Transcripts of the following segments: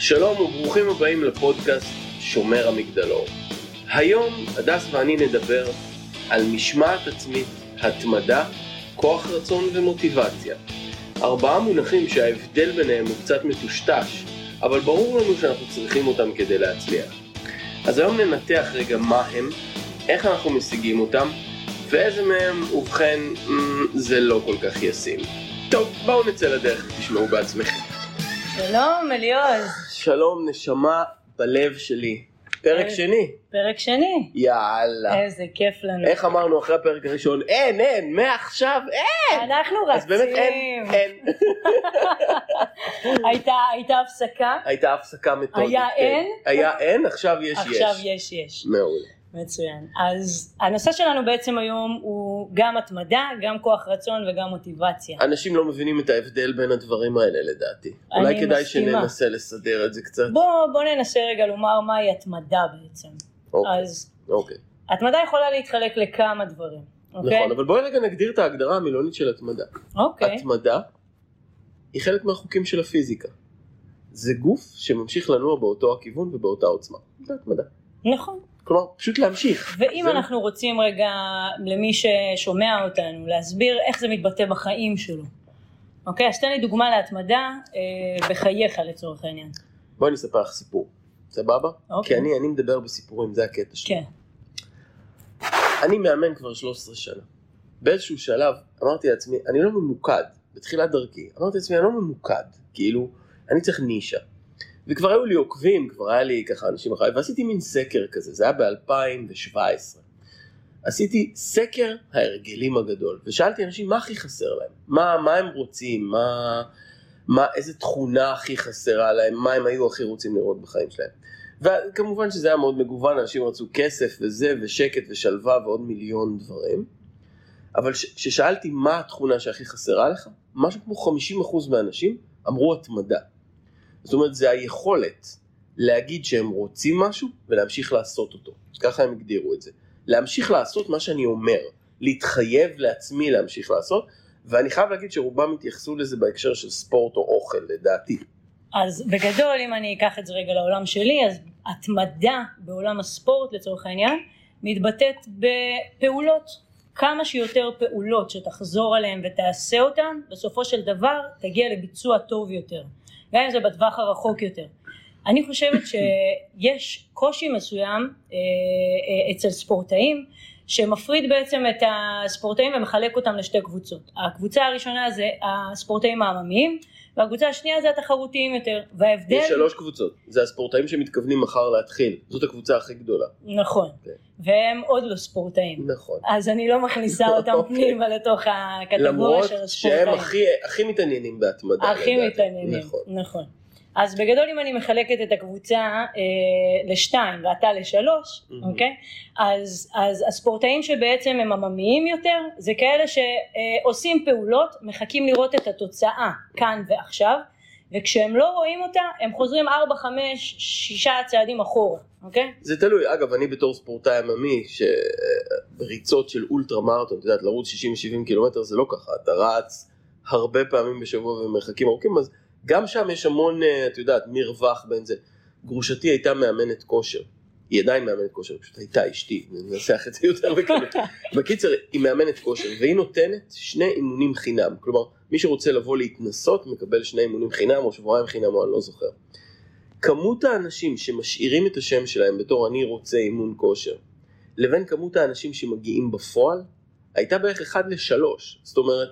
שלום וברוכים הבאים לפודקאסט שומר המגדלור. היום הדס ואני נדבר על משמעת עצמית, התמדה, כוח רצון ומוטיבציה. ארבעה מונחים שההבדל ביניהם הוא קצת מטושטש, אבל ברור לנו שאנחנו צריכים אותם כדי להצליח. אז היום ננתח רגע מה הם, איך אנחנו משיגים אותם, ואיזה מהם, ובכן, זה לא כל כך ישים. טוב, בואו נצא לדרך ותשמעו בעצמכם. שלום אליעוז. שלום נשמה בלב שלי. פרק אה, שני. פרק שני. יאללה. איזה כיף לנו. איך אמרנו אחרי הפרק הראשון? אין, אין, מעכשיו אין! אנחנו אז באמת אין, רצים. אין. הייתה הייתה הפסקה, הייתה הפסקה מתודית. היה כן. אין? היה אין, עכשיו יש עכשיו יש. יש יש. מעולה. מצוין. אז הנושא שלנו בעצם היום הוא גם התמדה, גם כוח רצון וגם מוטיבציה. אנשים לא מבינים את ההבדל בין הדברים האלה לדעתי. אולי כדאי מסכימה. שננסה לסדר את זה קצת. בוא בוא ננסה רגע לומר מהי התמדה בעצם. אוקיי, אז אוקיי. התמדה יכולה להתחלק לכמה דברים. אוקיי? נכון, אבל בואי רגע נגדיר את ההגדרה המילונית של התמדה. אוקיי. התמדה היא חלק מהחוקים של הפיזיקה. זה גוף שממשיך לנוע באותו הכיוון ובאותה עוצמה. זה התמדה. נכון. כלומר, פשוט להמשיך. ואם זה- אנחנו רוצים רגע למי ששומע אותנו להסביר איך זה מתבטא בחיים שלו. אוקיי, אז תן לי דוגמה להתמדה אה, בחייך לצורך העניין. בואי אני אספר לך סיפור. סבבה? אוקיי. כי אני, אני מדבר בסיפורים, זה הקטע שלי. כן. אני מאמן כבר 13 שנה. באיזשהו שלב אמרתי לעצמי, אני לא ממוקד, בתחילת דרכי, אמרתי לעצמי, אני לא ממוקד, כאילו, אני צריך נישה. וכבר היו לי עוקבים, כבר היה לי ככה אנשים אחריי, ועשיתי מין סקר כזה, זה היה ב-2017. עשיתי סקר ההרגלים הגדול, ושאלתי אנשים מה הכי חסר להם, מה, מה הם רוצים, מה, מה, איזה תכונה הכי חסרה להם, מה הם היו הכי רוצים לראות בחיים שלהם. וכמובן שזה היה מאוד מגוון, אנשים רצו כסף וזה, ושקט ושלווה ועוד מיליון דברים. אבל כששאלתי מה התכונה שהכי חסרה לך, משהו כמו 50% מהאנשים אמרו התמדה. זאת אומרת, זה היכולת להגיד שהם רוצים משהו ולהמשיך לעשות אותו. ככה הם הגדירו את זה. להמשיך לעשות מה שאני אומר, להתחייב לעצמי להמשיך לעשות, ואני חייב להגיד שרובם התייחסו לזה בהקשר של ספורט או אוכל, לדעתי. אז בגדול אם אני אקח את זה רגע לעולם שלי, אז התמדה בעולם הספורט לצורך העניין, מתבטאת בפעולות. כמה שיותר פעולות שתחזור עליהן ותעשה אותן, בסופו של דבר תגיע לביצוע טוב יותר. גם אם זה בטווח הרחוק יותר. אני חושבת שיש קושי מסוים אה, אה, אצל ספורטאים שמפריד בעצם את הספורטאים ומחלק אותם לשתי קבוצות. הקבוצה הראשונה זה הספורטאים העממיים והקבוצה השנייה זה התחרותיים יותר וההבדל יש שלוש קבוצות, זה הספורטאים שמתכוונים מחר להתחיל, זאת הקבוצה הכי גדולה. נכון כן. והם עוד לא ספורטאים נכון. אז אני לא מכניסה אותם אוקיי. פנימה לתוך הקטגוריה למרות של הספורטאים שהם הכי, הכי מתעניינים בהתמדה. הכי. מתעניינים, נכון. נכון. אז בגדול אם אני מחלקת את הקבוצה אה, לשתיים ואתה לשלוש, מהמם. אוקיי? אז, אז הספורטאים שבעצם הם עממיים יותר, זה כאלה שעושים פעולות, מחכים לראות את התוצאה כאן ועכשיו, וכשהם לא רואים אותה, הם חוזרים ארבע, חמש, שישה צעדים אחורה, אוקיי? זה תלוי, אגב, אני בתור ספורטאי עממי, שריצות של אולטרה מרתון, את יודעת, לרוץ 60-70 קילומטר זה לא ככה, אתה רץ הרבה פעמים בשבוע במרחקים ארוכים, אז גם שם יש המון, אה, את יודעת, מרווח בין זה. גרושתי הייתה מאמנת כושר, היא עדיין מאמנת כושר, פשוט הייתה אשתי, ננסח את זה יותר בקלות. בקיצר, היא מאמנת כושר, והיא נותנת שני אימונים חינם, כלומר, מי שרוצה לבוא להתנסות מקבל שני אימונים חינם, או שבועיים חינם, או אני לא זוכר. כמות האנשים שמשאירים את השם שלהם בתור אני רוצה אימון כושר, לבין כמות האנשים שמגיעים בפועל, הייתה בערך 1 ל-3. זאת אומרת,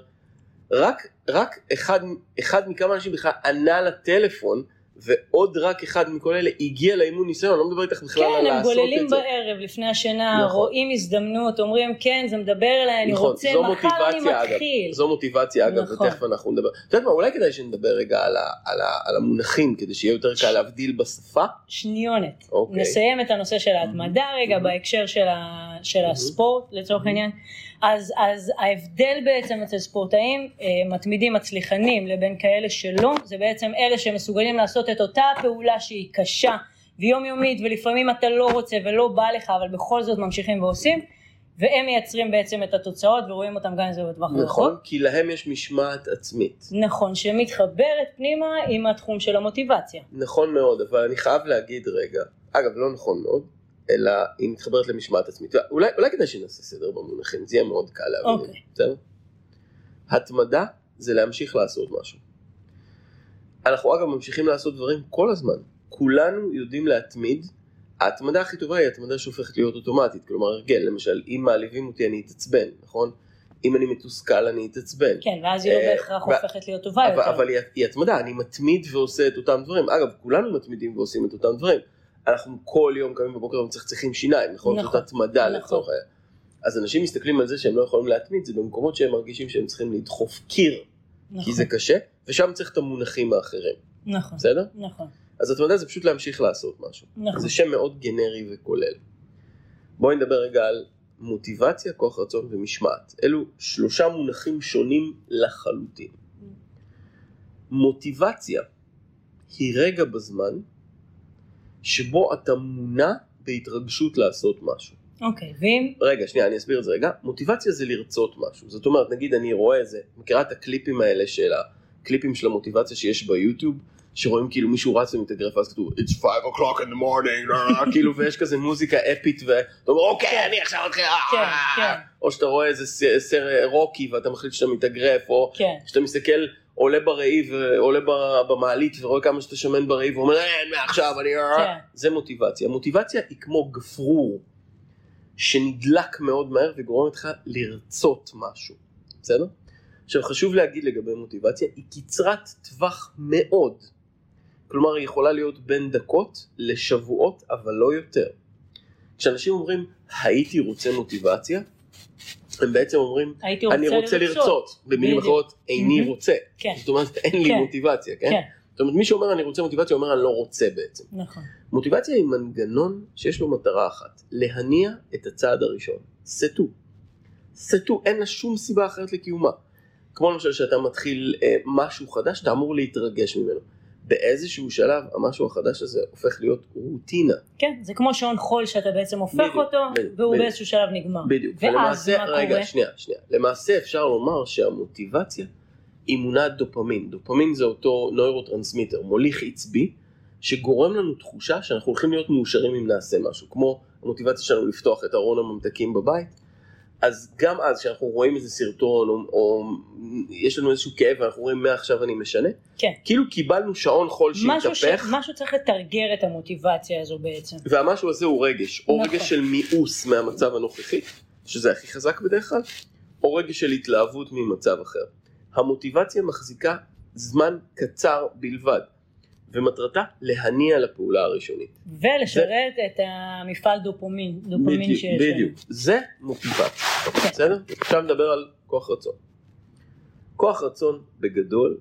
רק, רק אחד, אחד מכמה אנשים בכלל ענה לטלפון, ועוד רק אחד מכל אלה הגיע לאימון ניסיון, אני לא מדבר איתך בכלל על כן, הם לעשות גוללים את זה. בערב לפני השינה, נכון. רואים הזדמנות, אומרים כן, זה מדבר אליי, אני נכון, רוצה, מחר אני מוטיבציה, אגב. מתחיל. זו מוטיבציה אגב, נכון. ותכף אנחנו נדבר. את יודעת מה, אולי כדאי שנדבר רגע על, ה, על, ה, על המונחים, כדי שיהיה יותר קל להבדיל בשפה. שניונת. אוקיי. נסיים את הנושא של ההתמדה רגע בהקשר של, ה, של הספורט לצורך העניין. אז, אז ההבדל בעצם אצל ספורטאים אה, מתמידים מצליחנים לבין כאלה שלא, זה בעצם אלה שמסוגלים לעשות את אותה פעולה שהיא קשה ויומיומית ולפעמים אתה לא רוצה ולא בא לך אבל בכל זאת ממשיכים ועושים, והם מייצרים בעצם את התוצאות ורואים אותם גם אם זה בטווח נכון, הרחוק. כי להם יש משמעת עצמית. נכון, שמתחברת פנימה עם התחום של המוטיבציה. נכון מאוד, אבל אני חייב להגיד רגע, אגב לא נכון מאוד, אלא היא מתחברת למשמעת עצמית. אולי, אולי כדאי שנעשה סדר במונחים, זה יהיה מאוד קל להבין. אוקיי. בסדר? התמדה זה להמשיך לעשות משהו. אנחנו אגב ממשיכים לעשות דברים כל הזמן. כולנו יודעים להתמיד. ההתמדה הכי טובה היא התמדה שהופכת להיות אוטומטית, כלומר הרגל, למשל אם מעליבים אותי אני אתעצבן, נכון? אם אני מתוסכל אני אתעצבן. כן, ואז היא לא אה, בהכרח הופכת להיות טובה אבל, יותר. אבל היא, היא התמדה, אני מתמיד ועושה את אותם דברים. אגב, כולנו מתמידים ועושים את אותם דברים. אנחנו כל יום קמים בבוקר ומצחצחים שיניים, נכון? נכון, זאת התמדה נכון. לצורך העניין. אז אנשים מסתכלים על זה שהם לא יכולים להתמיד, זה במקומות שהם מרגישים שהם צריכים לדחוף קיר, נכון, כי זה קשה, ושם צריך את המונחים האחרים, נכון, בסדר? נכון, אז התמדה זה פשוט להמשיך לעשות משהו. נכון. זה שם מאוד גנרי וכולל. בואי נדבר רגע על מוטיבציה, כוח רצון ומשמעת. אלו שלושה מונחים שונים לחלוטין. מוטיבציה היא רגע בזמן שבו אתה מונע בהתרגשות לעשות משהו. אוקיי, ואם, רגע, שנייה, אני אסביר את זה רגע. מוטיבציה זה לרצות משהו. זאת אומרת, נגיד אני רואה איזה, מכירה את הקליפים האלה של הקליפים של המוטיבציה שיש ביוטיוב, שרואים כאילו מישהו רץ ומתאגרף, ואז כתוב, It's 5 o'clock in the morning, כאילו, ויש כזה מוזיקה אפית, ואתה אומר, אוקיי, אני עכשיו אתחיל, כן, אה." כן. או שאתה רואה איזה סרט רוקי ואתה מחליט שאתה מתאגרף, או כן, שאתה מסתכל, עולה בראי ועולה במעלית ורואה כמה שאתה שמן בראי ואומר, אין, מעכשיו אני... כן. זה מוטיבציה. מוטיבציה היא כמו גפרור שנדלק מאוד מהר וגורם לך לרצות משהו, בסדר? עכשיו חשוב להגיד לגבי מוטיבציה, היא קצרת טווח מאוד. כלומר היא יכולה להיות בין דקות לשבועות, אבל לא יותר. כשאנשים אומרים הייתי רוצה מוטיבציה, הם בעצם אומרים הייתי רוצה אני רוצה לרצות, במילים בדיוק. אחרות איני. רוצה, כן, זאת אומרת אין לי כן. מוטיבציה, כן? כן, זאת אומרת מי שאומר אני רוצה מוטיבציה אומר אני לא רוצה בעצם. נכון, מוטיבציה היא מנגנון שיש לו מטרה אחת, להניע את הצעד הראשון, סטו. סטו, אין לה שום סיבה אחרת לקיומה. כמו למשל שאתה מתחיל אה, משהו חדש, אתה אמור להתרגש ממנו. באיזשהו שלב המשהו החדש הזה הופך להיות רוטינה. כן, זה כמו שעון חול שאתה בעצם הופך בדיוק, אותו, בדיוק, והוא בדיוק. באיזשהו שלב נגמר. בדיוק. ואז ולמעשה, מה רגע, קורה? שנייה, שנייה. למעשה אפשר לומר שהמוטיבציה היא מונעת דופמין. דופמין זה אותו נוירוטרנסמיטר, מוליך עצבי, שגורם לנו תחושה שאנחנו הולכים להיות מאושרים אם נעשה משהו. כמו המוטיבציה שלנו לפתוח את ארון הממתקים בבית. אז גם אז כשאנחנו רואים איזה סרטון או, או יש לנו איזשהו כאב ואנחנו רואים מעכשיו אני משנה, כן. כאילו קיבלנו שעון חול משהו, ש... שהתהפך משהו צריך לתרגר את המוטיבציה הזו בעצם. והמשהו הזה הוא רגש, או נכון. רגש של מיאוס מהמצב הנוכחי, שזה הכי חזק בדרך כלל, או רגש של התלהבות ממצב אחר. המוטיבציה מחזיקה זמן קצר בלבד, ומטרתה להניע לפעולה הראשונית. ולשרת את המפעל דופומין, דופמין בדיוק, שיש לנו. בדיוק. זה מוטיבציה, כן. בסדר? עכשיו נדבר על כוח רצון. כוח רצון בגדול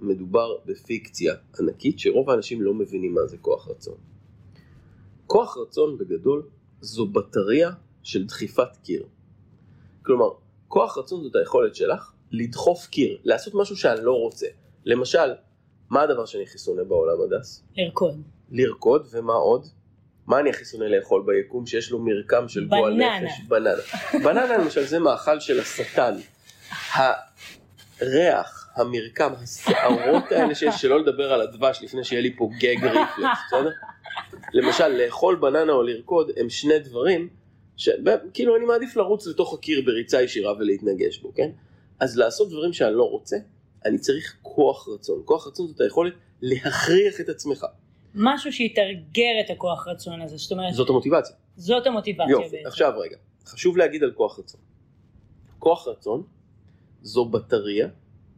מדובר בפיקציה ענקית שרוב האנשים לא מבינים מה זה כוח רצון. כוח רצון בגדול זו בטריה של דחיפת קיר. כלומר, כוח רצון זאת היכולת שלך לדחוף קיר, לעשות משהו שאני לא רוצה. למשל, מה הדבר שאני הכי שונא בעולם הדס? לרקוד. לרקוד, ומה עוד? מה אני הכי שונא לאכול ביקום שיש לו מרקם של גועל. נפש? בננה. בננה למשל זה מאכל של השטן. הריח, המרקם, השערות האלה שיש, שלא לדבר על הדבש לפני שיהיה לי פה גג ריפלקס, בסדר? למשל, לאכול בננה או לרקוד הם שני דברים שכאילו אני מעדיף לרוץ לתוך הקיר בריצה ישירה ולהתנגש בו, כן? אז לעשות דברים שאני לא רוצה, צריך כוח רצון. כוח רצון זאת היכולת להכריח את עצמך. משהו שיתרגר את הכוח רצון הזה, זאת אומרת, זאת המוטיבציה. זאת המוטיבציה יופי, בעצם. עכשיו רגע, חשוב להגיד על כוח רצון. כוח רצון זו בטריה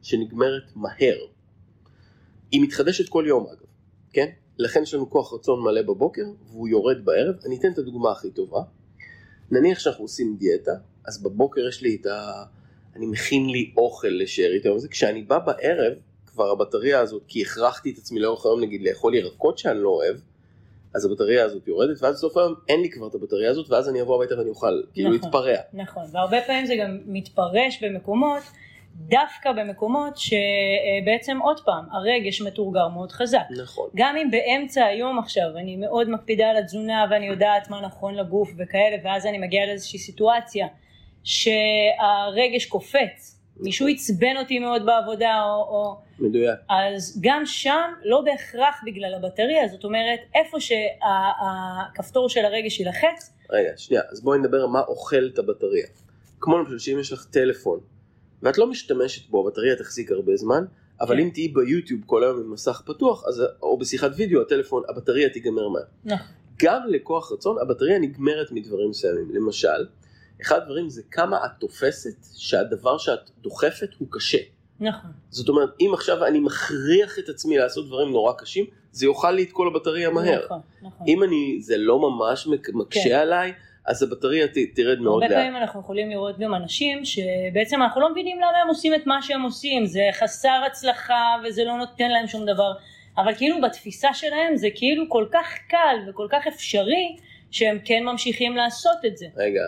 שנגמרת מהר. היא מתחדשת כל יום אגב, כן? לכן יש לנו כוח רצון מלא בבוקר והוא יורד בערב. אני אתן את הדוגמה הכי טובה. נניח שאנחנו עושים דיאטה, אז בבוקר יש לי את ה... אני מכין לי אוכל לשארית היום הזה, כשאני בא בערב, כבר הבטריה הזאת, כי הכרחתי את עצמי לאורך היום נגיד לאכול ירקות שאני לא אוהב, אז הבטריה הזאת יורדת, ואז בסוף היום אין לי כבר את הבטריה הזאת, ואז אני אבוא הביתה ואני אוכל, כאילו נכון. להתפרע. נכון, והרבה פעמים זה גם מתפרש במקומות דווקא במקומות שבעצם עוד פעם הרגש מתורגר מאוד חזק. נכון. גם אם באמצע היום עכשיו אני מאוד מקפידה על התזונה ואני יודעת מה נכון לגוף וכאלה ואז אני מגיעה לאיזושהי סיטואציה שהרגש קופץ, מישהו עצבן אותי מאוד בעבודה או, או מדויק. אז גם שם לא בהכרח בגלל הבטריה, זאת אומרת איפה שהכפתור של הרגש יילחץ, רגע, שנייה, אז בואי נדבר מה אוכל את הבטריה. כמו למשל שאם יש לך טלפון, ואת לא משתמשת בו, הבטריה תחזיק הרבה זמן, אבל כן. אם תהיי ביוטיוב כל היום עם מסך פתוח, אז, או בשיחת וידאו, הטלפון, הבטריה תיגמר מהר. נכון, גם לכוח רצון, הבטריה נגמרת מדברים מסוימים. למשל, אחד הדברים זה כמה את תופסת שהדבר שאת דוחפת הוא קשה. נכון, זאת אומרת, אם עכשיו אני מכריח את עצמי לעשות דברים נורא קשים, זה יאכל לי את כל הבטריה מהר. נכון, נכון. אם אני, זה לא ממש מק- מקשה כן. עליי, אז הבטריה ת, תרד מאוד הרבה לאט. פעמים אנחנו יכולים לראות גם אנשים שבעצם אנחנו לא מבינים למה הם עושים את מה שהם עושים, זה חסר הצלחה וזה לא נותן להם שום דבר, אבל כאילו בתפיסה שלהם זה כאילו כל כך קל וכל כך אפשרי שהם כן ממשיכים לעשות את זה. רגע,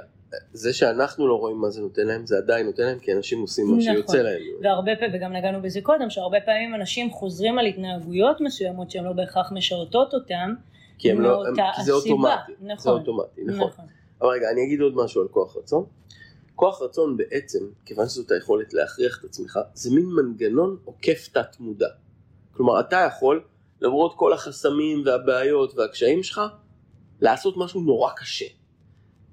זה שאנחנו לא רואים מה זה נותן להם, זה עדיין נותן להם, כי אנשים עושים מה נכון. שיוצא להם. והרבה פעמים, וגם נגענו בזה קודם, שהרבה פעמים אנשים חוזרים על התנהגויות מסוימות שהן לא בהכרח משרתות אותם, כי הם לא, הם, כי זה. אוטומטי. זה נכון. אוטומטי, נכון. אבל רגע, אני אגיד עוד משהו על כוח רצון. כוח רצון בעצם, כיוון שזאת היכולת להכריח את עצמך, זה מין מנגנון עוקף תת מודע. כלומר, אתה יכול, למרות כל החסמים והבעיות והקשיים שלך, לעשות משהו נורא קשה.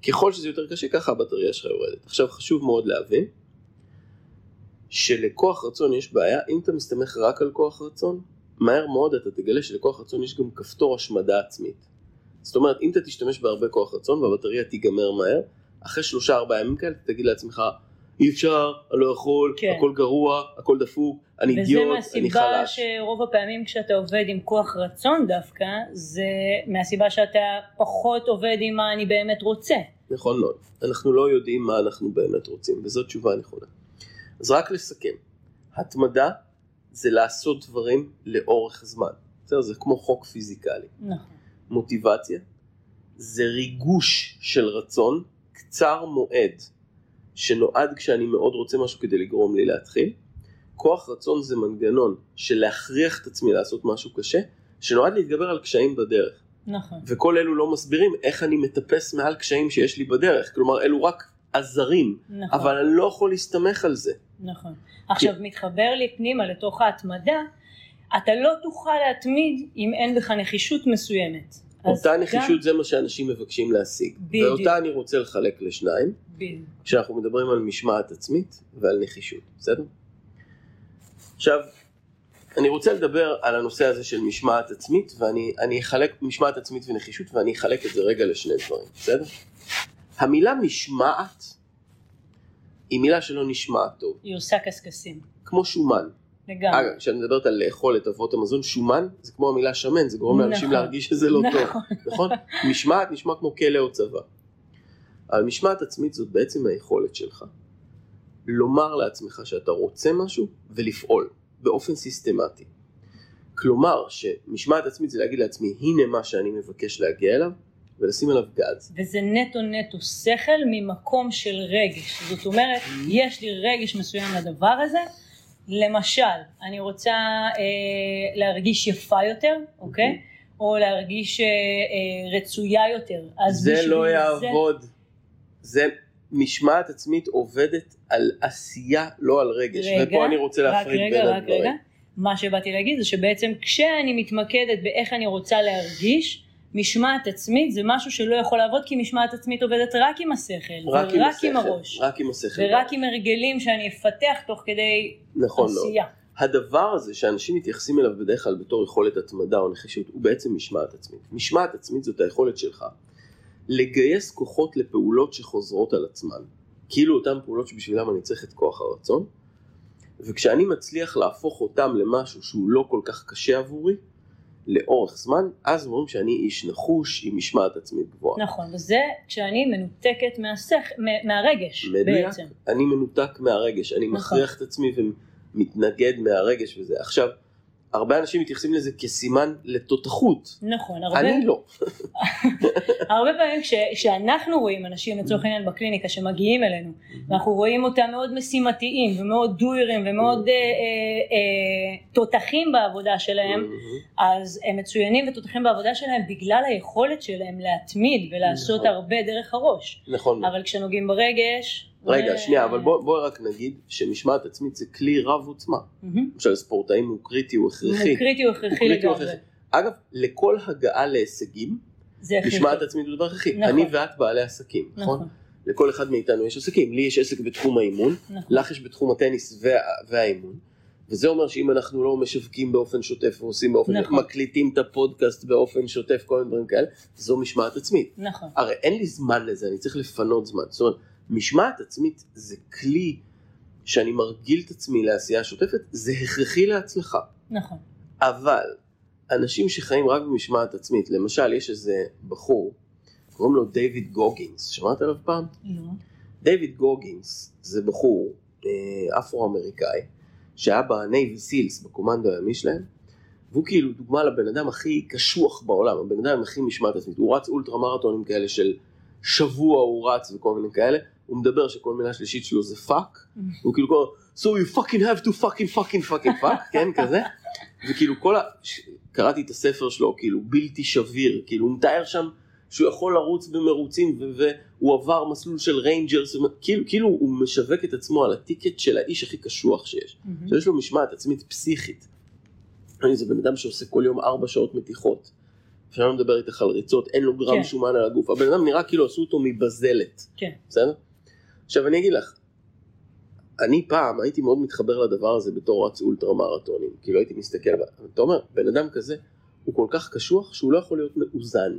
ככל שזה יותר קשה, ככה הבטריה שלך יורדת. עכשיו, חשוב מאוד להבין, שלכוח רצון יש בעיה, אם אתה מסתמך רק על כוח רצון, מהר מאוד אתה תגלה שלכוח רצון יש גם כפתור השמדה עצמית. זאת אומרת, אם אתה תשתמש בהרבה כוח רצון והבטריה תיגמר מהר, אחרי שלושה ארבעה ימים כאלה אתה תגיד לעצמך, אי אפשר, אני לא יכול, כן. הכל גרוע, הכל דפוק, אני וזה אידיוט, אני מהסיבה חלש. שרוב הפעמים כשאתה עובד עם כוח רצון דווקא, זה מהסיבה שאתה פחות עובד עם מה אני באמת רוצה. נכון מאוד. אנחנו לא יודעים מה אנחנו באמת רוצים, וזו תשובה נכונה. אז רק לסכם, התמדה זה לעשות דברים לאורך זמן. בסדר? זה כמו חוק פיזיקלי. נכון. מוטיבציה זה ריגוש של רצון קצר מועד שנועד כשאני מאוד רוצה משהו כדי לגרום לי להתחיל. כוח רצון זה מנגנון של להכריח את עצמי לעשות משהו קשה שנועד להתגבר על קשיים בדרך. נכון. וכל אלו לא מסבירים איך אני מטפס מעל קשיים שיש לי בדרך. כלומר אלו רק עזרים, נכון. אבל אני לא יכול להסתמך על זה. נכון. עכשיו מתחבר לי פנימה לתוך ההתמדה, אתה לא תוכל להתמיד אם אין בך נחישות מסוימת. אותה גם- נחישות זה מה שאנשים מבקשים להשיג. בדיוק. ואותה אני רוצה לחלק לשניים. בדיוק. כשאנחנו מדברים על משמעת עצמית ועל נחישות, בסדר? עכשיו, אני רוצה לדבר על הנושא הזה של משמעת עצמית, ואני אני אחלק משמעת עצמית ונחישות, ואני אחלק את זה רגע לשני דברים, בסדר? המילה משמעת היא מילה שלא נשמעת טוב, היא עושה קשקשים. כמו שומן. לגמרי. אגב, כשאני מדברת על לאכול את אבות המזון, שומן זה כמו המילה שמן, זה גורם לאנשים נכון. להרגיש שזה לא טוב, נכון. נכון? משמעת נשמע כמו כלא או צבא. אבל משמעת עצמית זאת בעצם היכולת שלך לומר לעצמך שאתה רוצה משהו ולפעול באופן סיסטמטי. כלומר שמשמעת עצמית זה להגיד לעצמי הנה מה שאני מבקש להגיע אליו ולשים עליו גז. וזה נטו נטו שכל ממקום של רגש. זאת אומרת, יש לי רגש מסוים לדבר הזה. למשל, אני רוצה אה, להרגיש יפה יותר, אוקיי? או להרגיש אה, אה, רצויה יותר. זה לא זה- יעבוד. זה משמעת עצמית עובדת על עשייה לא על רגש. רגע, ופה אני רוצה רק להפריד רגע, בין רק הדברים. רגע. מה שבאתי להגיד זה שבעצם כשאני מתמקדת באיך אני רוצה להרגיש, משמעת עצמית זה משהו שלא יכול לעבוד כי משמעת עצמית עובדת רק עם השכל, רק עם ורק השכל, עם הראש, רק עם השכל. ורק עם הרגלים שאני אפתח תוך כדי נכון. עשייה. הדבר הזה שאנשים מתייחסים אליו בדרך כלל בתור יכולת התמדה או נחישות הוא בעצם משמעת עצמית. משמעת עצמית זאת היכולת שלך לגייס כוחות לפעולות שחוזרות על עצמן. כאילו אותן פעולות שבשבילן אני צריך את כוח הרצון וכשאני מצליח להפוך אותם למשהו שהוא לא כל כך קשה עבורי לאורך זמן אז אומרים שאני איש נחוש עם משמעת עצמית גבוהה. נכון, וזה כשאני מנותקת מהשכ... מה- מהרגש מדויק. בעצם. אני מנותק מהרגש, אני נכון. מכריח את עצמי ומתנגד מהרגש וזה. עכשיו, הרבה אנשים מתייחסים לזה כסימן לתותחות. נכון, הרבה, אני לא. הרבה פעמים כש, כשאנחנו רואים אנשים לצורך העניין בקליניקה שמגיעים אלינו ואנחנו רואים אותם מאוד משימתיים ומאוד דוירים ומאוד אה, אה, אה, תותחים בעבודה שלהם אז הם מצוינים ותותחים בעבודה שלהם בגלל היכולת שלהם להתמיד ולעשות נכון. הרבה דרך הראש נכון. אבל כשנוגעים ברגש רגע, שנייה, אבל בואי בוא רק נגיד שמשמעת עצמית זה כלי רב עוצמה. למשל ספורטאים הוא קריטי, הוא הכרחי. הוא קריטי הוא הכרחי לגמרי. אגב, לכל הגעה להישגים, משמעת עצמית הוא דבר הכרחי. נכון. אני ואת בעלי עסקים, נכון? נכון לכל אחד מאיתנו יש עסקים. לי יש עסק בתחום האימון, נכון לך יש בתחום הטניס וה, והאימון. וזה אומר שאם אנחנו לא משווקים באופן שוטף ועושים באופן, נכון. מקליטים את הפודקאסט באופן שוטף, כל מיני דברים כאלה, זו משמעת עצמית. נכון הרי אין לי זמן לזה, אני צריך לפנות זמן. זאת אומרת, משמעת עצמית זה כלי שאני מרגיל את עצמי לעשייה שוטפת, זה הכרחי להצלחה. נכון אבל אנשים שחיים רק במשמעת עצמית, למשל יש איזה בחור, קוראים לו דיוויד גוגינס, שמעת עליו פעם? לא דיוויד גוגינס זה בחור אה, אפרו-אמריקאי שהיה ב Navy SEALs, בקומנדו הימי שלהם, והוא כאילו דוגמה לבן אדם הכי קשוח בעולם, הבן אדם הכי משמעת עצמית, הוא רץ אולטרה מרתונים כאלה של שבוע הוא רץ וכל מיני כאלה, הוא מדבר שכל מילה שלישית שלו זה fuck, הוא כאילו כל so you fucking have to fucking fucking fucking fuck, כן כזה, וכאילו כל ה... קראתי את הספר שלו, כאילו בלתי שביר, כאילו הוא מתאר שם שהוא יכול לרוץ במרוצים והוא עבר מסלול של ריינג'רס, כאילו, כאילו הוא משווק את עצמו על ה ticket של האיש הכי קשוח שיש, מהמם. שיש לו משמעת עצמית פסיכית. אני זה בן אדם שעושה כל יום ארבע שעות מתיחות. אפשר מדבר איתך על ריצות, אין לו גרם כן. שומן על הגוף, הבן אדם נראה כאילו עשו אותו מבזלת, כן בסדר? עכשיו אני אגיד לך, אני פעם הייתי מאוד מתחבר לדבר הזה בתור רץ אולטרה מרתונים, כאילו הייתי מסתכל, אתה אומר, בן אדם כזה הוא כל כך קשוח שהוא לא יכול להיות מאוזן.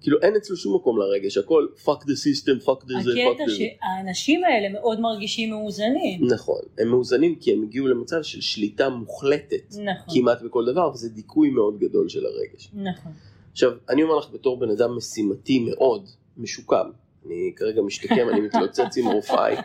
כאילו אין אצלו שום מקום לרגש, הכל fuck the system, fuck the זה, fuck הקטע the זה. שהאנשים האלה מאוד מרגישים מאוזנים. נכון, הם מאוזנים כי הם הגיעו למצב של שליטה מוחלטת נכון, כמעט בכל דבר, וזה דיכוי מאוד גדול של הרגש. נכון. עכשיו, אני אומר לך בתור בן אדם משימתי מאוד, משוקם, אני כרגע משתקם, אני מתלוצץ עם רופאי,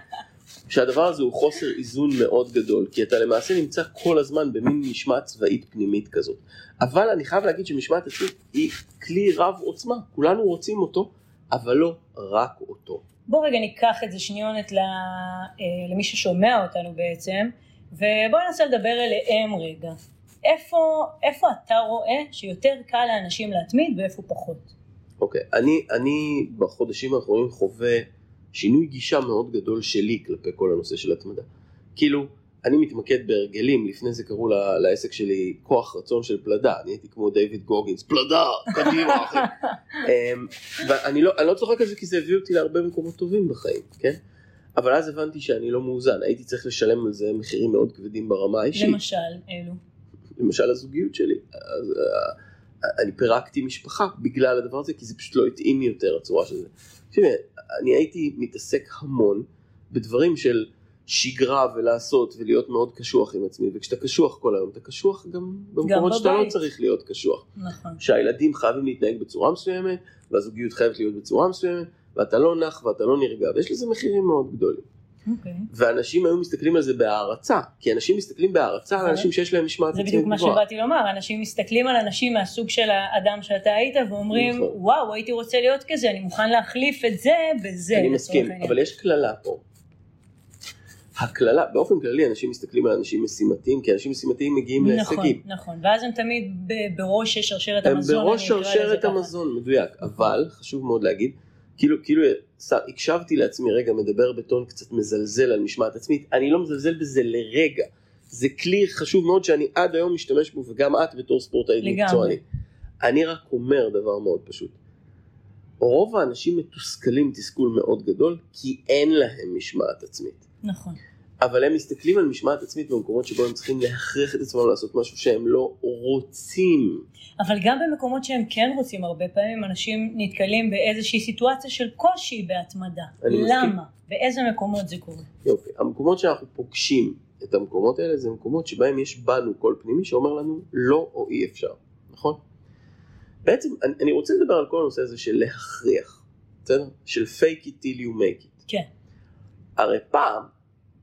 שהדבר הזה הוא חוסר איזון מאוד גדול, כי אתה למעשה נמצא כל הזמן במין משמעת צבאית פנימית כזאת. אבל אני חייב להגיד שמשמעת עצמית היא כלי רב עוצמה, כולנו רוצים אותו, אבל לא רק אותו. בוא רגע ניקח את זה שניונת אה, למי ששומע אותנו בעצם, ובוא ננסה לדבר אליהם רגע. איפה, איפה אתה רואה שיותר קל לאנשים להתמיד ואיפה פחות? אוקיי, אני, אני בחודשים האחרונים חווה שינוי גישה מאוד גדול שלי כלפי כל הנושא של התמדה. כאילו, אני מתמקד בהרגלים, לפני זה קראו ל- לעסק שלי כוח רצון של פלדה, אני הייתי כמו דיוויד גוגינס, פלדה, קדימה אחי. אמ, ואני לא, לא צוחק על זה כי זה הביא אותי להרבה מקומות טובים בחיים, כן? אבל אז הבנתי שאני לא מאוזן, הייתי צריך לשלם על זה מחירים מאוד כבדים ברמה האישית. למשל, אלו. למשל הזוגיות שלי. אז, אה, אני פירקתי משפחה בגלל הדבר הזה, כי זה פשוט לא התאים לי יותר הצורה של זה. תראה, אני הייתי מתעסק המון בדברים של שגרה ולעשות ולהיות מאוד קשוח עם עצמי, וכשאתה קשוח כל היום, אתה קשוח גם במקומות שאתה לא. צריך להיות קשוח. נכון. שהילדים חייבים להתנהג בצורה מסוימת, והזוגיות חייבת להיות בצורה מסוימת, ואתה לא נח ואתה לא נרגע, ויש לזה מחירים מאוד גדולים. אוקיי. ואנשים היו מסתכלים על זה בהערצה, כי אנשים מסתכלים בהערצה על אנשים שיש להם משמעת זה עצמית בדיוק מה גבוהה. שבאתי לומר, אנשים מסתכלים על אנשים מהסוג של האדם שאתה היית ואומרים, נכון. וואו, הייתי רוצה להיות כזה, אני מוכן להחליף את זה בזה. אני מסכים, העניין." אבל יש קללה פה. הקללה, באופן כללי אנשים מסתכלים על אנשים משימתיים, כי אנשים משימתיים מגיעים נכון, להישגים. נכון, ואז הם תמיד בראש שרשרת הם המזון. בראש אקרא לזה שרשרת. המזון, מדויק. אבל, חשוב מאוד להגיד, כאילו, כאילו, הקשבתי לעצמי רגע, מדבר בטון קצת מזלזל על משמעת עצמית, אני לא מזלזל בזה לרגע. זה כלי חשוב מאוד שאני עד היום משתמש בו, וגם את בתור ספורטאית לגמרי. מקצוענית. אני רק אומר דבר מאוד פשוט. רוב האנשים מתוסכלים תסכול מאוד גדול, כי אין להם משמעת עצמית. נכון, אבל הם מסתכלים על משמעת עצמית במקומות שבו הם צריכים להכריח את עצמם לעשות משהו שהם לא רוצים. אבל גם במקומות שהם כן רוצים, הרבה פעמים אנשים נתקלים באיזושהי סיטואציה של קושי בהתמדה. אני מסכים. למה? באיזה מקומות זה קורה? יופי. המקומות שאנחנו פוגשים את המקומות האלה זה מקומות שבהם יש בנו קול פנימי שאומר לנו לא או אי אפשר, נכון? בעצם אני, אני רוצה לדבר על כל הנושא הזה של להכריח, בסדר? של fake it till you make it. כן. הרי פעם,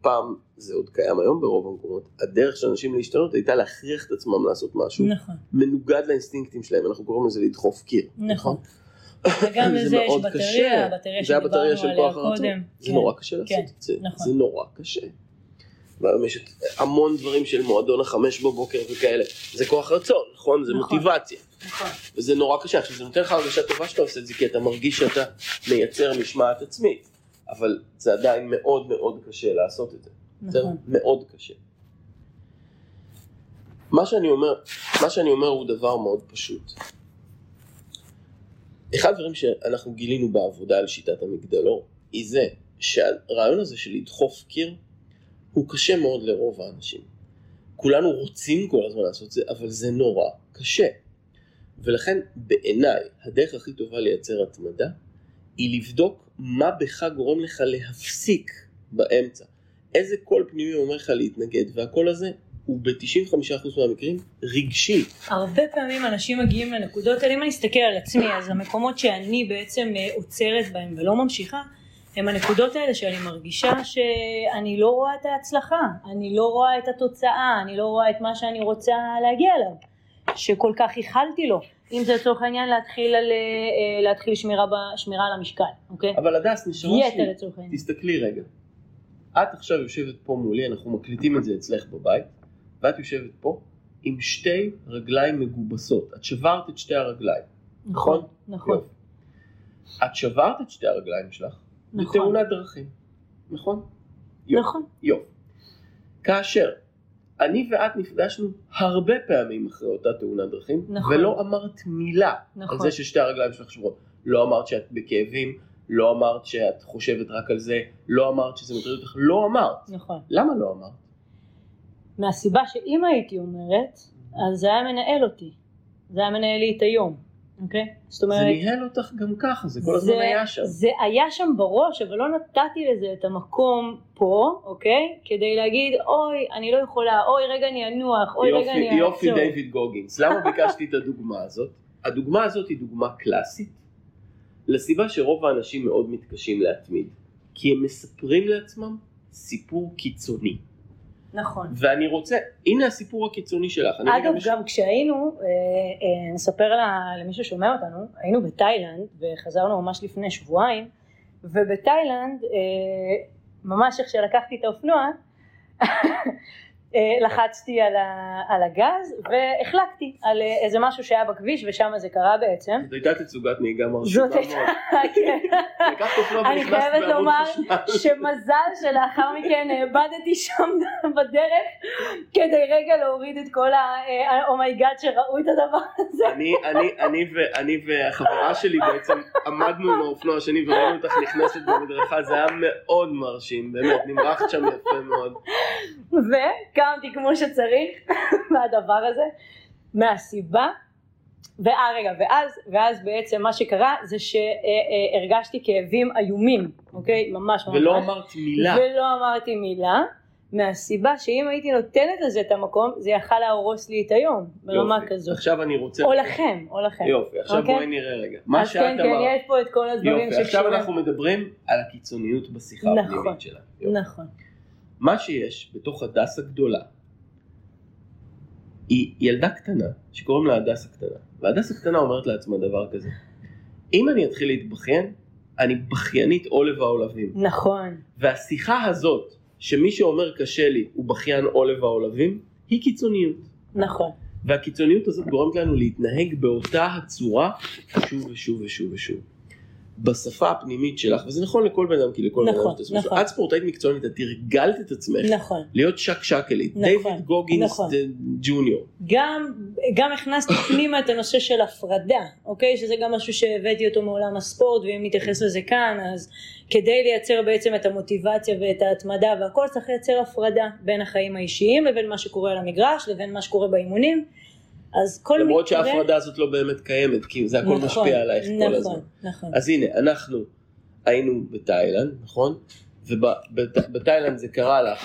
פעם, זה עוד קיים היום ברוב המקומות, הדרך של אנשים להשתנות הייתה להכריח את עצמם לעשות משהו נכון, מנוגד לאינסטינקטים שלהם, אנחנו קוראים לזה לדחוף קיר. נכון. וגם זה לזה יש בטריה, קשה. הבטריה הבטריה שדיברנו של עליה. קודם. זה כן. נורא קשה לעשות כן, את זה. נכון. זה נורא קשה. והיום יש המון דברים של מועדון החמש בבוקר וכאלה. זה כוח רצון, נכון? זה נכון. מוטיבציה. נכון, וזה נורא קשה. עכשיו זה נותן לך הרגשה טובה שאתה עושה את זה כי אתה מרגיש שאתה מייצר משמעת עצמית. אבל זה עדיין מאוד מאוד קשה לעשות את זה. נכון. מאוד קשה. מה שאני אומר, מה שאני אומר הוא דבר מאוד פשוט. אחד הדברים שאנחנו גילינו בעבודה על שיטת המגדלור, היא זה שהרעיון הזה של לדחוף קיר הוא קשה מאוד לרוב האנשים. כולנו רוצים כל הזמן לעשות את זה, אבל זה נורא קשה. ולכן בעיניי הדרך הכי טובה לייצר התמדה היא לבדוק מה בך גורם לך להפסיק באמצע. איזה קול פנימי אומר לך להתנגד, והקול הזה הוא ב-95% מהמקרים רגשי. הרבה פעמים אנשים מגיעים לנקודות האלה, אם אני אסתכל על עצמי, אז המקומות שאני בעצם אה, עוצרת בהם ולא ממשיכה, הם הנקודות האלה שאני מרגישה שאני לא רואה את ההצלחה, אני לא רואה את התוצאה, אני לא רואה את מה שאני רוצה להגיע אליו, שכל כך ייחלתי לו. אם זה לצורך העניין להתחיל, על, אה, להתחיל שמירה, ב, שמירה על המשקל, אוקיי? אבל הדס, נשמה שלי. תסתכלי רגע. את עכשיו יושבת פה מולי, אנחנו מקליטים את זה אצלך בבית, ואת יושבת פה עם שתי רגליים מגובסות. את שברת את שתי הרגליים, נכון? נכון, יופי. את שברת את שתי הרגליים שלך נכון. בתאונת דרכים, נכון? יופי. נכון, יופי. כאשר אני ואת נפגשנו הרבה פעמים אחרי אותה תאונת דרכים, נכון. ולא אמרת מילה נכון. על זה ששתי הרגליים שלך שבורות. לא אמרת שאת בכאבים, לא אמרת שאת חושבת רק על זה, לא אמרת שזה מטריד אותך, לא אמרת. נכון. למה לא אמרת? מהסיבה שאם הייתי אומרת, אז זה היה מנהל אותי. זה היה מנהל לי את היום, אוקיי? זאת זה אומרת, ניהל אותך גם ככה, זה כל הזמן היה שם. זה היה שם בראש, אבל לא נתתי לזה את המקום פה, אוקיי? כדי להגיד, אוי, אני לא יכולה, אוי, רגע אני אנוח, אוי, רגע יופי, אני יופי אעצור. דיוויד גוגינס. למה ביקשתי את הדוגמה הזאת? הדוגמה הזאת היא דוגמה קלאסית, לסיבה שרוב האנשים מאוד מתקשים להתמיד. כי הם מספרים לעצמם סיפור קיצוני. נכון. ואני רוצה, הנה הסיפור הקיצוני שלך. אגב, יש- גם כשהיינו, אה, אה, נספר ל- למי ששומע אותנו, היינו בתאילנד וחזרנו ממש לפני שבועיים, ובתאילנד, אה, ממש איך שלקחתי את האופנוע, לחצתי על, ה, על הגז והחלקתי על אה, איזה משהו שהיה בכביש ושם זה קרה בעצם. זאת הייתה תצוגת נהיגה מרשימה זאת הייתה, מאוד. כן. אני חייבת לומר. שמזל שלאחר מכן איבדתי שם בדרך כדי רגע להוריד את כל ה oh my god שראו את הדבר הזה. אני, אני, אני, ו, אני והחברה שלי בעצם עמדנו עם האופנוע השני וראינו אותך נכנסת במדרכה, זה היה מאוד מרשים, באמת, נמרחת שם יפה מאוד. וקמתי כמו שצריך מהדבר הזה, מהסיבה, ואה רגע, ואז, ואז בעצם מה שקרה זה שהרגשתי כאבים איומים, אוקיי? ממש ממש. ולא אמרת מילה. ולא אמרתי מילה, מהסיבה שאם הייתי נותנת לזה את המקום, זה יכל להרוס לי את היום, ברמה יופי. עכשיו אני רוצה... או לכם, או לכם. יופי, עכשיו אוקיי? בואי נראה רגע. מה אז שאת כן, כן, אמרת. יש פה את כל הדברים יופי, עכשיו שקשורים. אנחנו מדברים על הקיצוניות בשיחה נכון. הפנימית שלה. יופי. נכון, מה שיש בתוך הדס הגדולה היא ילדה קטנה שקוראים לה הדס הקטנה והדס הקטנה אומרת לעצמה דבר כזה אם אני אתחיל להתבכיין אני בכיינית עולב העולבים. נכון, והשיחה הזאת שמי שאומר קשה לי הוא בכיין עולב העולבים היא קיצוניות. נכון, והקיצוניות הזאת גורמת לנו להתנהג באותה הצורה שוב ושוב ושוב ושוב. בשפה הפנימית שלך, וזה נכון לכל בן אדם, כי לכל בן נכון, אדם יש את. נכון. את ספורטאית מקצוענית, את תרגלת את עצמך נכון. להיות שקשקלית. נכון, דיוויד גוגינס נכון. ג'וניור. גם, גם הכנסתי פנימה את הנושא של הפרדה, אוקיי? שזה גם משהו שהבאתי אותו מעולם הספורט, ואם נתייחס לזה כאן, אז כדי לייצר בעצם את המוטיבציה ואת ההתמדה והכל, צריך לייצר הפרדה בין החיים האישיים לבין מה שקורה על המגרש, לבין מה שקורה באימונים. אז כל למרות מקרה... שההפרדה הזאת לא באמת קיימת, כי זה הכל נכון, משפיע עלייך כל נכון, הזמן. נכון, אז הנה, אנחנו היינו בתאילנד, נכון? ובתאילנד זה קרה לך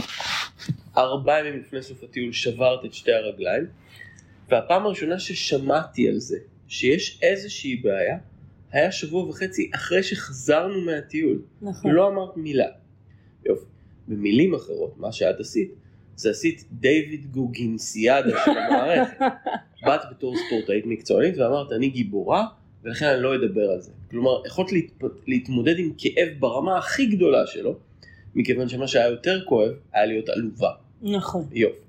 ארבעה ימים לפני סוף הטיול שברת את שתי הרגליים, והפעם הראשונה ששמעתי על זה, שיש איזושהי בעיה, היה שבוע וחצי אחרי שחזרנו מהטיול. נכון. לא אמרת מילה. יופי. במילים אחרות, מה שאת עשית, זה עשית דיוויד גוגינסיאדה של המערכת. באת בתור ספורטאית מקצוענית ואמרת, אני גיבורה, ולכן אני לא אדבר על זה. כלומר, יכולת להת... להתמודד עם כאב ברמה הכי גדולה שלו, מכיוון שמה שהיה יותר כואב, היה להיות עלובה. נכון. יופי.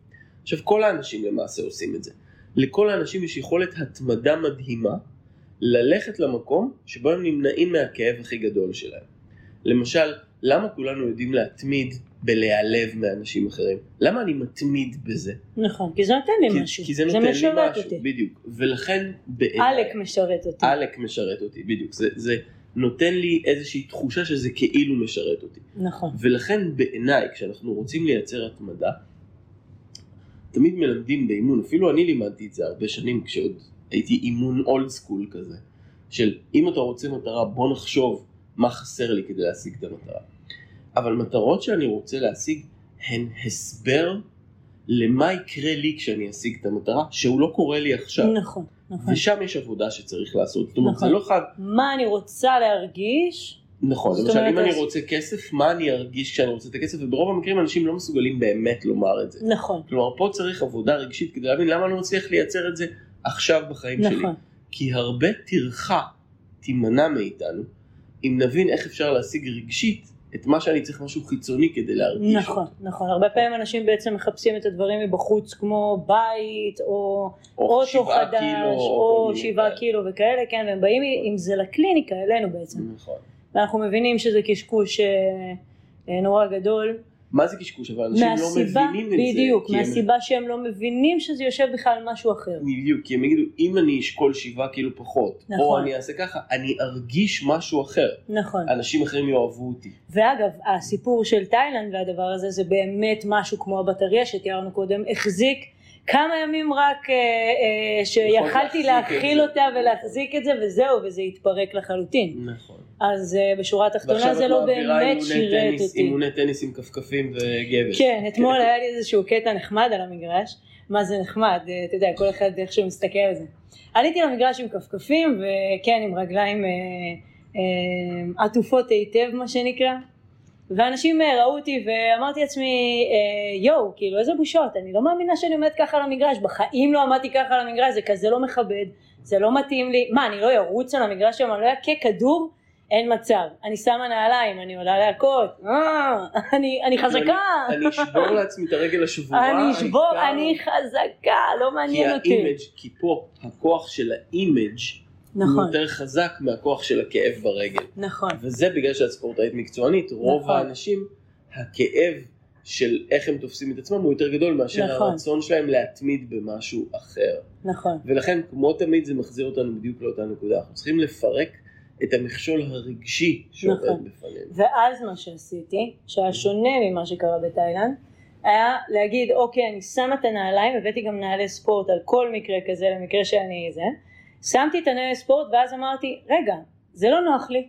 עכשיו, כל האנשים למעשה עושים את זה. לכל האנשים יש יכולת התמדה מדהימה ללכת למקום שבו הם נמנעים מהכאב הכי גדול שלהם. למשל, למה כולנו יודעים להתמיד בלהיעלב מאנשים אחרים? למה אני מתמיד בזה? נכון, כי זה נותן לי כי, משהו. כי זה נותן לי משרת משהו, אותי. בדיוק. ולכן בעיניי... עלק משרת אותי. עלק משרת אותי, בדיוק. זה, זה נותן לי איזושהי תחושה שזה כאילו משרת אותי. נכון. ולכן בעיניי, כשאנחנו רוצים לייצר התמדה, תמיד מלמדים באימון, אפילו אני לימדתי את זה הרבה שנים כשעוד הייתי אימון אולד סקול כזה, של אם אתה רוצה מטרה בוא נחשוב מה חסר לי כדי להשיג את המטרה. אבל מטרות שאני רוצה להשיג הן הסבר למה יקרה לי כשאני אשיג את המטרה, שהוא לא קורה לי עכשיו. נכון, נכון. ושם יש עבודה שצריך לעשות. זאת אומרת, נכון. זה לא חייב... מה אני רוצה להרגיש, נכון, למשל אם אני רוצה כסף, מה אני ארגיש כשאני רוצה את הכסף, וברוב המקרים אנשים לא מסוגלים באמת לומר את זה. נכון, כלומר, פה צריך עבודה רגשית כדי להבין למה אני לא מצליח לייצר את זה עכשיו בחיים שלי. נכון, כי הרבה טרחה תימנע מאיתנו, אם נבין איך אפשר להשיג רגשית את מה שאני צריך משהו חיצוני כדי להרגיש. נכון, אותו. נכון. הרבה פעמים אנשים בעצם מחפשים את הדברים מבחוץ, כמו בית, או אוטו חדש, קילו, או שבעה. קילו וכאלה, כן, והם באים עם זה לקליניקה, אלינו בעצם. נכון. ואנחנו מבינים שזה קשקוש אה, אה, נורא גדול. מה זה קשקוש? אבל אנשים מהסיבה, לא מבינים את זה. בדיוק, כי הם- מהסיבה שהם לא מבינים שזה יושב בכלל על משהו אחר. בדיוק, כי הם יגידו, אם אני אשקול שבעה קילו פחות, או נכון. אני אעשה ככה, אני ארגיש משהו אחר. נכון. אנשים אחרים יאהבו אותי. ואגב, הסיפור של תאילנד והדבר הזה זה באמת משהו כמו הבטריה שתיארנו קודם, החזיק כמה ימים רק אה, אה, שיכלתי להחזיק את להכיל. אותה ולהחזיק את זה וזהו, וזה התפרק לחלוטין. נכון. אז אה, בשורה התחתונה זה לא באמת שירת אותי. אימוני טניס עם כפכפים וגבר. כן, אתמול היה לי איזשהו קטע נחמד על המגרש, מה זה נחמד, אה, אתה יודע, כל אחד איך שהוא מסתכל על זה. עליתי למגרש עם כפכפים, וכן, עם רגליים אה, אה, עטופות היטב, מה שנקרא, ואנשים ראו אותי ואמרתי לעצמי, אה, יואו, כאילו איזה בושות, אני לא מאמינה שאני עומדת ככה על המגרש, בחיים לא עמדתי ככה על המגרש, זה כזה לא מכבד, זה לא מתאים לי, מה, אני לא ארוץ על המגרש שם, אני לא אכה כדור? אין מצב, אני שמה נעליים, אני עולה להכות, אה, אני, חזקה, אני אשבור לעצמי את הרגל השבורה. אני אשבור, אני חזקה, לא כי מעניין אותי. האימג', כי פה הכוח של ה image נכון, יותר חזק מהכוח של הכאב ברגל. נכון, וזה בגלל שאת ספורטאית מקצוענית, רוב נכון. האנשים, הכאב של איך הם תופסים את עצמם הוא יותר גדול מאשר נכון. הרצון שלהם להתמיד במשהו אחר. נכון, ולכן כמו תמיד זה מחזיר אותנו בדיוק לאותה נקודה, אנחנו צריכים לפרק את המכשול הרגשי שעומד נכון. בפנינו. ואז מה שעשיתי, שהיה שונה ממה שקרה בתאילנד, היה להגיד אוקיי אני שמה את הנעליים, הבאתי גם נעלי ספורט על כל מקרה כזה למקרה שאני זה, שמתי את הנעלי ספורט ואז אמרתי רגע זה לא נוח לי,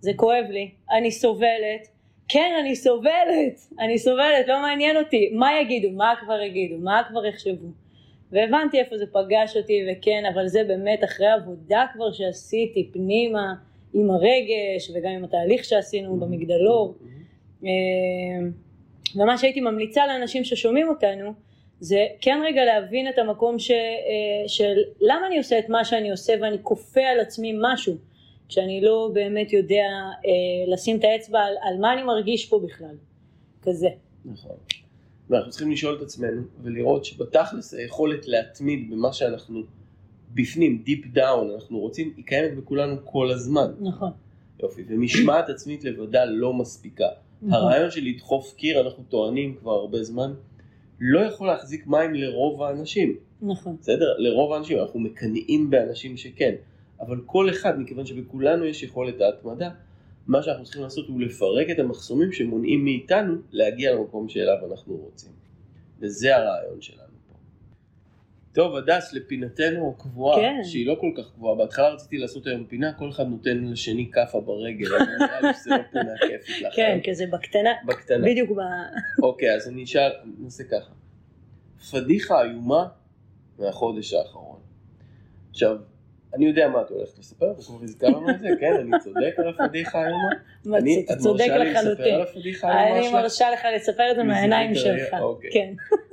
זה כואב לי, אני סובלת, כן אני סובלת, אני סובלת, לא מעניין אותי, מה יגידו, מה כבר יגידו, מה כבר יחשבו, והבנתי איפה זה פגש אותי וכן אבל זה באמת אחרי עבודה כבר שעשיתי פנימה עם הרגש וגם עם התהליך שעשינו במגדלור. אה, ומה שהייתי ממליצה לאנשים ששומעים אותנו זה כן רגע להבין את המקום ש, אה, של למה אני עושה את מה שאני עושה ואני כופה על עצמי משהו כשאני לא באמת יודע אה, לשים את האצבע על, על מה אני מרגיש פה בכלל. כזה. נכון. ואנחנו צריכים לשאול את עצמנו ולראות שבתכלס היכולת להתמיד במה שאנחנו בפנים, deep down, אנחנו רוצים, היא קיימת בכולנו כל הזמן. נכון, יופי. ומשמעת עצמית לבדה לא מספיקה. נכון. הרעיון של לדחוף קיר, אנחנו טוענים כבר הרבה זמן, לא יכול להחזיק מים לרוב האנשים. נכון, בסדר? לרוב האנשים, אנחנו מקנאים באנשים שכן. אבל כל אחד, מכיוון שבכולנו יש יכולת ההתמדה, מה שאנחנו צריכים לעשות הוא לפרק את המחסומים שמונעים מאיתנו להגיע למקום שאליו אנחנו רוצים. וזה הרעיון שלנו. טוב, הדס, לפינתנו הקבועה, כן. שהיא לא כל כך קבועה, בהתחלה רציתי לעשות היום פינה, כל אחד נותן לשני כאפה ברגל, אבל נראה לי שזה לא פינה כיפית לכם. כן כזה בקטנה, בקטנה. בדיוק ב... אוקיי, אז אני אשאל, נעשה ככה. פדיחה איומה מהחודש האחרון. עכשיו, אני יודע מה את הולכת לספר, את כבר הזכרנו את זה, כן, אני צודק על הפדיחה האיומה. אני- אתה את צודק לחלוטין. אני? מרשה לך לספר את זה מהעיניים שלך.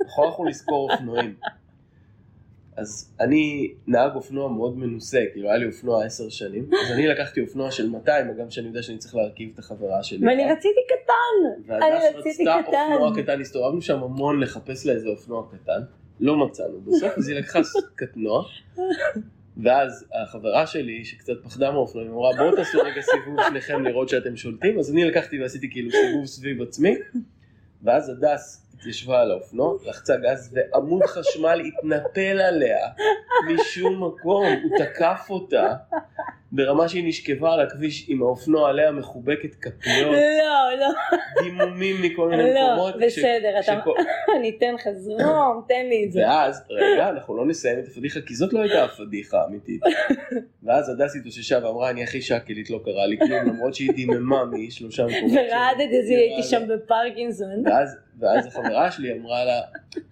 יכול אנחנו לזכור אופנועים. אז אני נהג אופנוע מאוד מנוסה, כאילו היה לי אופנוע עשר שנים, אז אני לקחתי אופנוע של 200, הגם שאני יודע שאני צריך להרכיב את החברה שלי. ואני רציתי קטן. אני והדס רציתי רצתה קטן. אופנוע קטן, הסתובבנו שם המון לחפש לה איזה אופנוע קטן, לא מצאנו, בסוף אז היא לקחה קטנוע, ואז החברה שלי, שקצת פחדה מהאופנועים, אמרה בואו תעשו רגע סיבוב שניכם לראות שאתם שולטים, אז אני לקחתי ועשיתי כאילו סיבוב סביב עצמי, ואז הדס התיישבה על האופנוע, לחצה גז ועמוד חשמל התנפל עליה משום מקום, הוא תקף אותה ברמה שהיא נשכבה על הכביש עם האופנוע עליה מחובקת כפיות, לא, לא, דימומים מכל מיני לא, מקומות. כש- בסדר, אתה- כשכל- אני אתן לך זרום, תן לי את זה. ואז, רגע, אנחנו לא נסיים את הפדיחה, כי זאת לא הייתה הפדיחה האמיתית. ואז הדס התאוששה ואמרה, אני הכי שקלית, לא קרה לי כלום, למרות שהיא דיממה משלושה מקומות. ורעדת את זה, הייתי שם. בפרקינסון. ואז, ואז החברה שלי אמרה לה,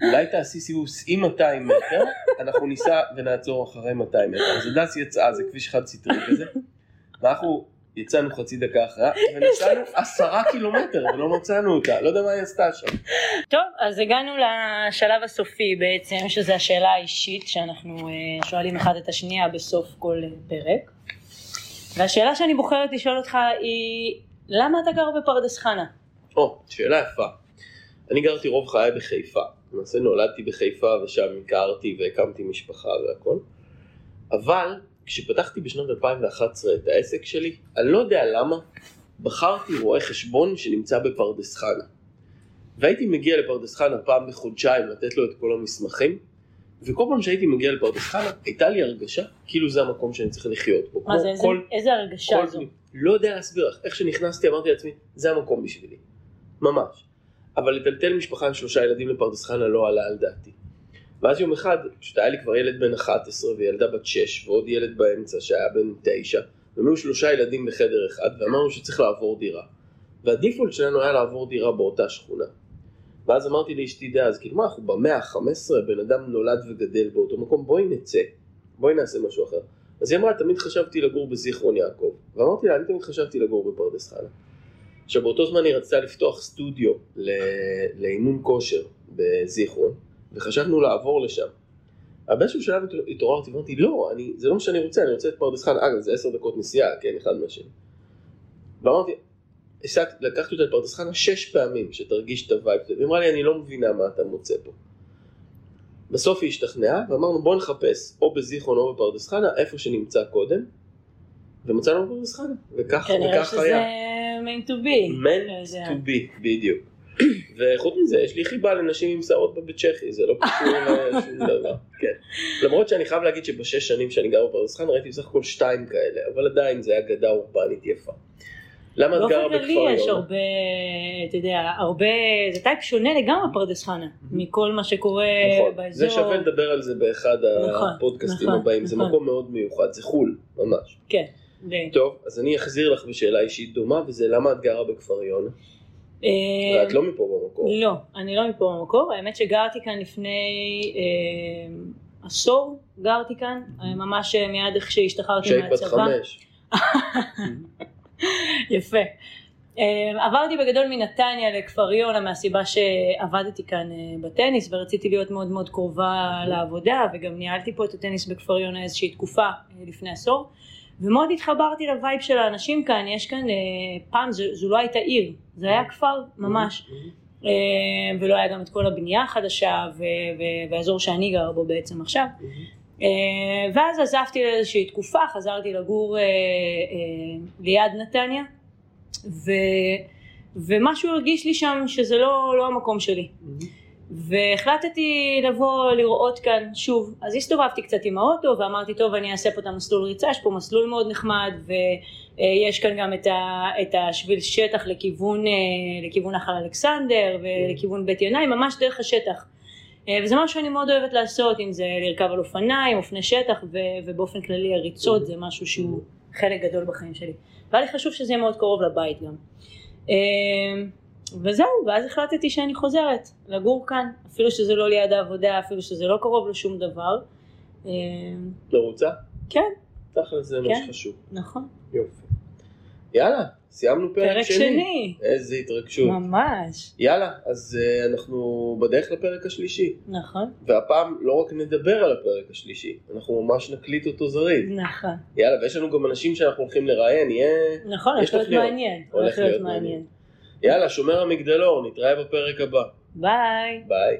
אולי תעשי סיבוב, סעי 200 מטר, אנחנו ניסע ונעצור אחרי 200 מטר. אז הדס יצאה, זה כביש חד סטרי כזה, ואנחנו יצאנו חצי דקה אחריה, ונסענו עשרה קילומטר ולא מצאנו אותה, לא יודע מה היא עשתה שם. טוב, אז הגענו לשלב הסופי בעצם, שזו השאלה האישית שאנחנו אה, שואלים אחד את השנייה בסוף כל פרק. והשאלה שאני בוחרת לשאול אותך היא, למה אתה גר בפרדס חנה? או, שאלה יפה. אני גרתי רוב חיי בחיפה. למעשה נולדתי בחיפה ושם הכרתי והקמתי משפחה והכל. אבל כשפתחתי בשנת 2011 את העסק שלי, אני לא יודע למה, בחרתי רואה חשבון שנמצא בפרדס חנה. והייתי מגיע לפרדס חנה פעם בחודשיים לתת לו את כל המסמכים, וכל פעם שהייתי מגיע לפרדס חנה, הייתה לי הרגשה כאילו זה המקום שאני צריך לחיות בו. מה זה, איזה- כל- איזה הרגשה כל זו? לא יודע להסביר לך, איך שנכנסתי אמרתי לעצמי, זה המקום בשבילי, ממש. אבל לטלטל משפחה עם שלושה ילדים לפרדס חנה לא עלה על דעתי. ואז יום אחד, פשוט היה לי כבר ילד בן 11 וילדה בת 6 ועוד ילד באמצע שהיה בן 9, והם היו שלושה ילדים בחדר אחד, ואמרנו שצריך לעבור דירה. והדיפולט שלנו היה לעבור דירה באותה שכונה. ואז אמרתי לאשתי דאז, כאילו מה, אנחנו במאה ה-15, בן אדם נולד וגדל באותו מקום, בואי נצא, בואי נעשה משהו אחר. אז היא אמרה, תמיד חשבתי לגור בזיכרון יעקב. ואמרתי לה, אני תמיד חשבתי לגור בפרדס חנה. עכשיו, באותו זמן היא רצתה לפתוח סטודיו לאימון כושר בזיכרון, וחשבנו לעבור לשם. אבל באיזשהו שלב התעוררתי ואמרתי, לא, אני, זה לא מה שאני רוצה, אני רוצה את פרדס חנה. אגב, זה עשר דקות נסיעה, כן, אחד מהשני. ואמרתי, לקחתי אותה לפרדס חנה שש פעמים, שתרגיש את הווייב. והיא אמרה לי, אני לא מבינה מה אתה מוצא פה. בסוף היא השתכנעה, ואמרנו בוא נחפש או בזיכרון או בפרדס חנה, איפה שנמצא קודם, ומצאנו בפרדס חנה, וכך, כנראה וכך שזה היה. meant to be. לא meant יודע. to be, בדיוק. וחוץ מזה, יש לי חיבה לנשים עם שערות בבית שחי, זה לא קשור לשום דבר, כן. למרות שאני חייב להגיד שבשש שנים שאני גר בפרדס חנה ראיתי בסך הכל שתיים כאלה, אבל עדיין זה אגדה אורבנית יפה. למה את גרה בכפר יונה? הרבה, אתה יודע, הרבה, זה type שונה לגמרי פרדס חנה, מכל מה שקורה נכון, באזור. זה שווה לדבר על זה באחד נכון, הפודקאסטים נכון, הבאים, זה. מקום מאוד מיוחד, זה חו"ל, ממש. כן. טוב, אז אני אחזיר לך בשאלה אישית דומה, וזה למה את גרה בכפר יונה? אה, ואת לא מפה במקור. לא, אני לא מפה במקור, האמת שגרתי כאן לפני אה, עשור, גרתי כאן, אה, ממש אה, מיד איך שהשתחררתי כשהיית בת מהצבא. חמש. יפה. עברתי בגדול מנתניה לכפר יונה מהסיבה שעבדתי כאן בטניס ורציתי להיות מאוד מאוד קרובה לעבודה וגם ניהלתי פה את הטניס בכפר יונה איזושהי תקופה לפני עשור ומאוד התחברתי לווייב של האנשים כאן, יש כאן, אה, פעם זו, זו לא הייתה עיר, זה היה כפר ממש. אה, ולא היה גם את כל הבנייה החדשה והאזור שאני גר בו בעצם עכשיו. אה, ואז עזבתי לאיזושהי תקופה, חזרתי לגור אה, אה, ליד נתניה, ו, ומשהו הרגיש לי שם שזה לא, לא המקום שלי. והחלטתי לבוא לראות כאן שוב, אז הסתובבתי קצת עם האוטו ואמרתי טוב אני אעשה פה את המסלול ריצה, יש פה מסלול מאוד נחמד ויש כאן גם את, ה, את השביל שטח לכיוון, אה, לכיוון נחל אלכסנדר ולכיוון בית ינאי, ממש דרך השטח. אה, וזה משהו שאני מאוד אוהבת לעשות, אם זה לרכב על אופניים, אופני שטח ו- ובאופן כללי הריצות זה משהו שהוא חלק גדול בחיים שלי. והיה לי חשוב שזה יהיה מאוד קרוב לבית גם. וזהו, ואז החלטתי שאני חוזרת לגור כאן, אפילו שזה לא ליד העבודה, אפילו שזה לא קרוב לשום דבר. אה, מרוצה? כן, תכל'ס זה מה כן. שחשוב. נכון. יופי. יאללה, סיימנו פרק, פרק שני. איזה התרגשות. ממש. יאללה, אז אה, אנחנו בדרך לפרק השלישי. נכון. והפעם לא רק נדבר על הפרק השלישי, אנחנו ממש נקליט אותו זריז. נכון. יאללה, ויש לנו גם אנשים שאנחנו הולכים לראיין, יהיה... נכון, יש הולך להיות. מעניין. הולך להיות מעניין. מעניין. יאללה, שומר המגדלור, נתראה בפרק הבא. ביי. ביי.